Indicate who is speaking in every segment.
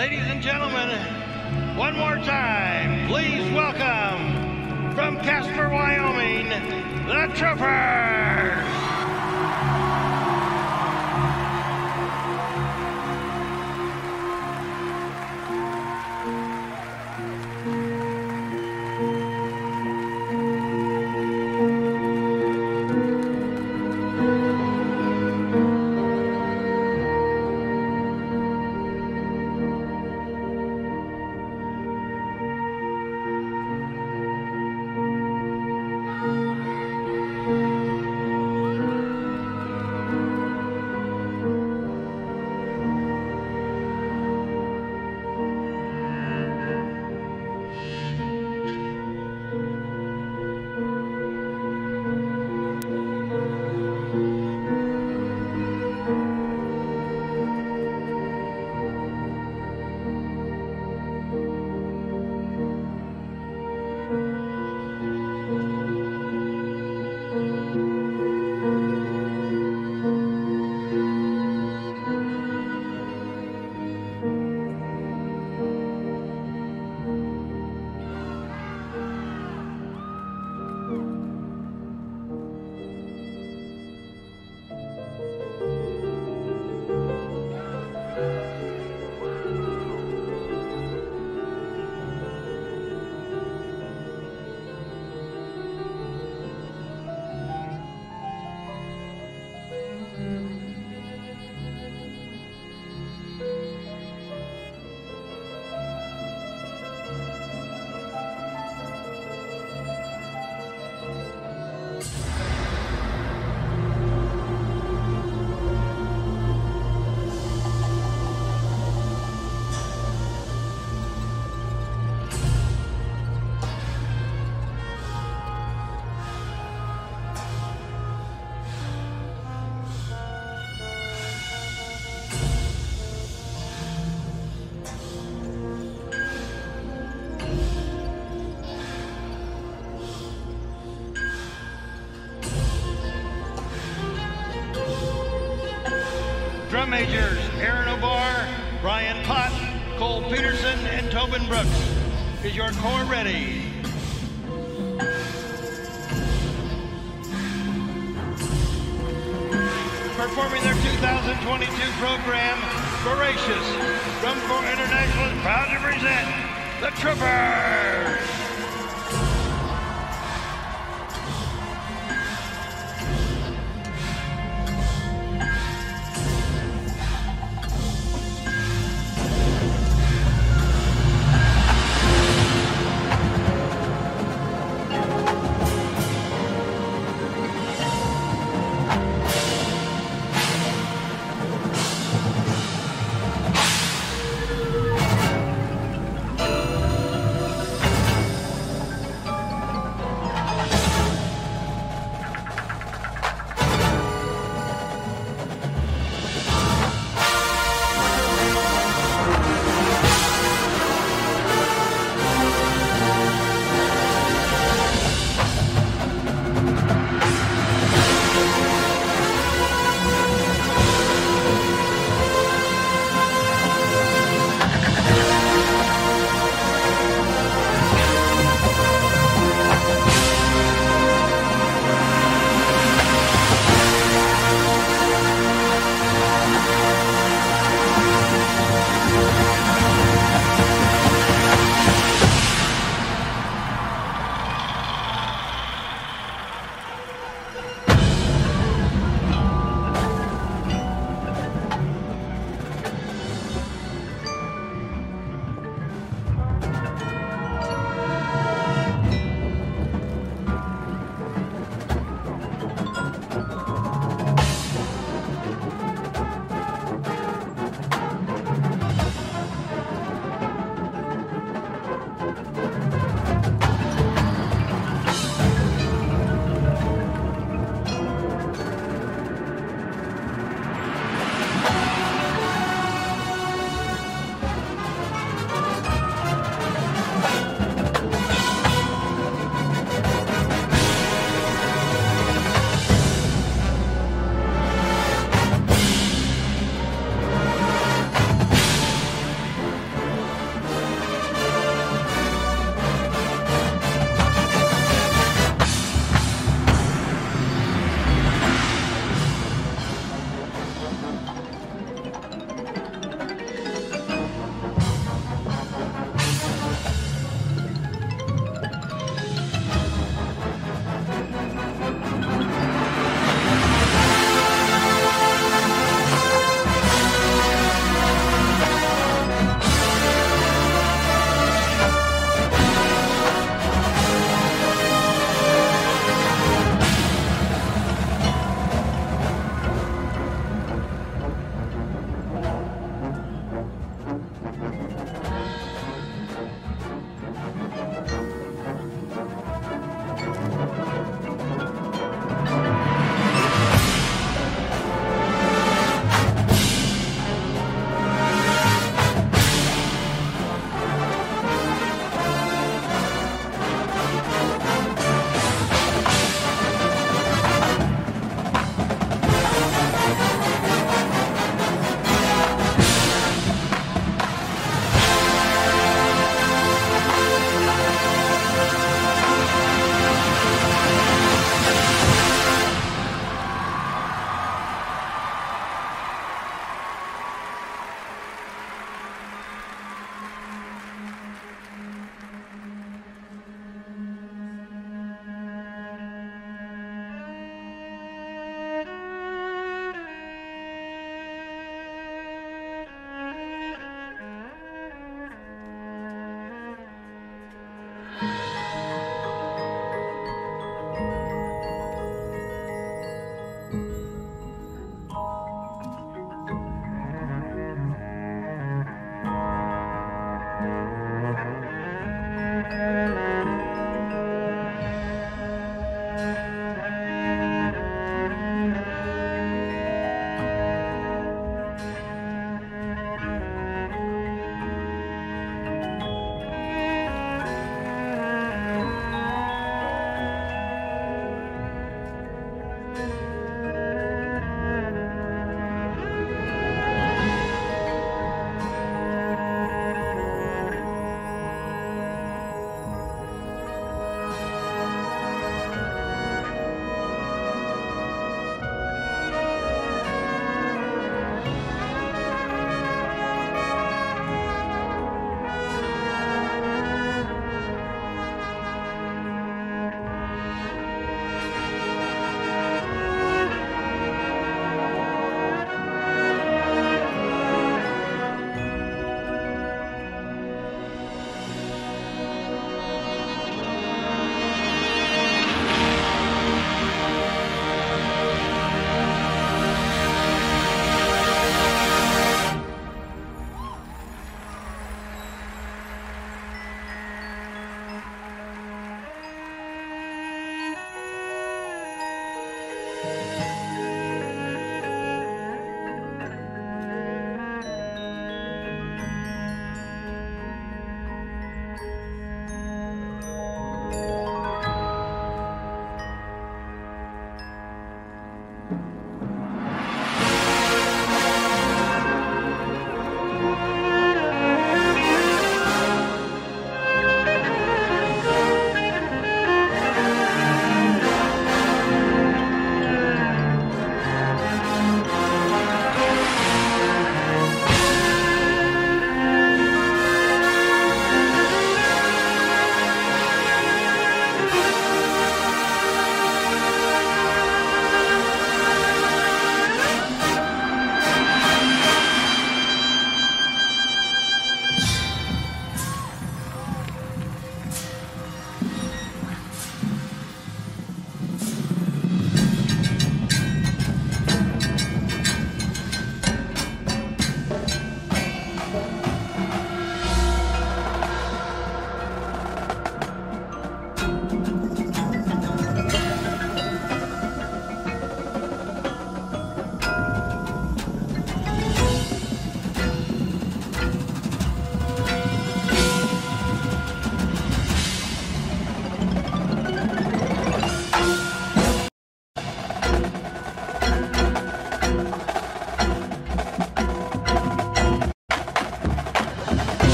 Speaker 1: Ladies and gentlemen, one more time, please welcome from Casper, Wyoming, the Troopers! Majors Aaron O'Barr, Brian Pott, Cole Peterson, and Tobin Brooks. Is your corps ready? Performing their 2022 program, Voracious, Corps International is proud to present the Troopers!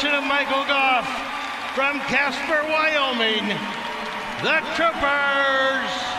Speaker 1: Of Michael Goff from Casper, Wyoming, the Troopers.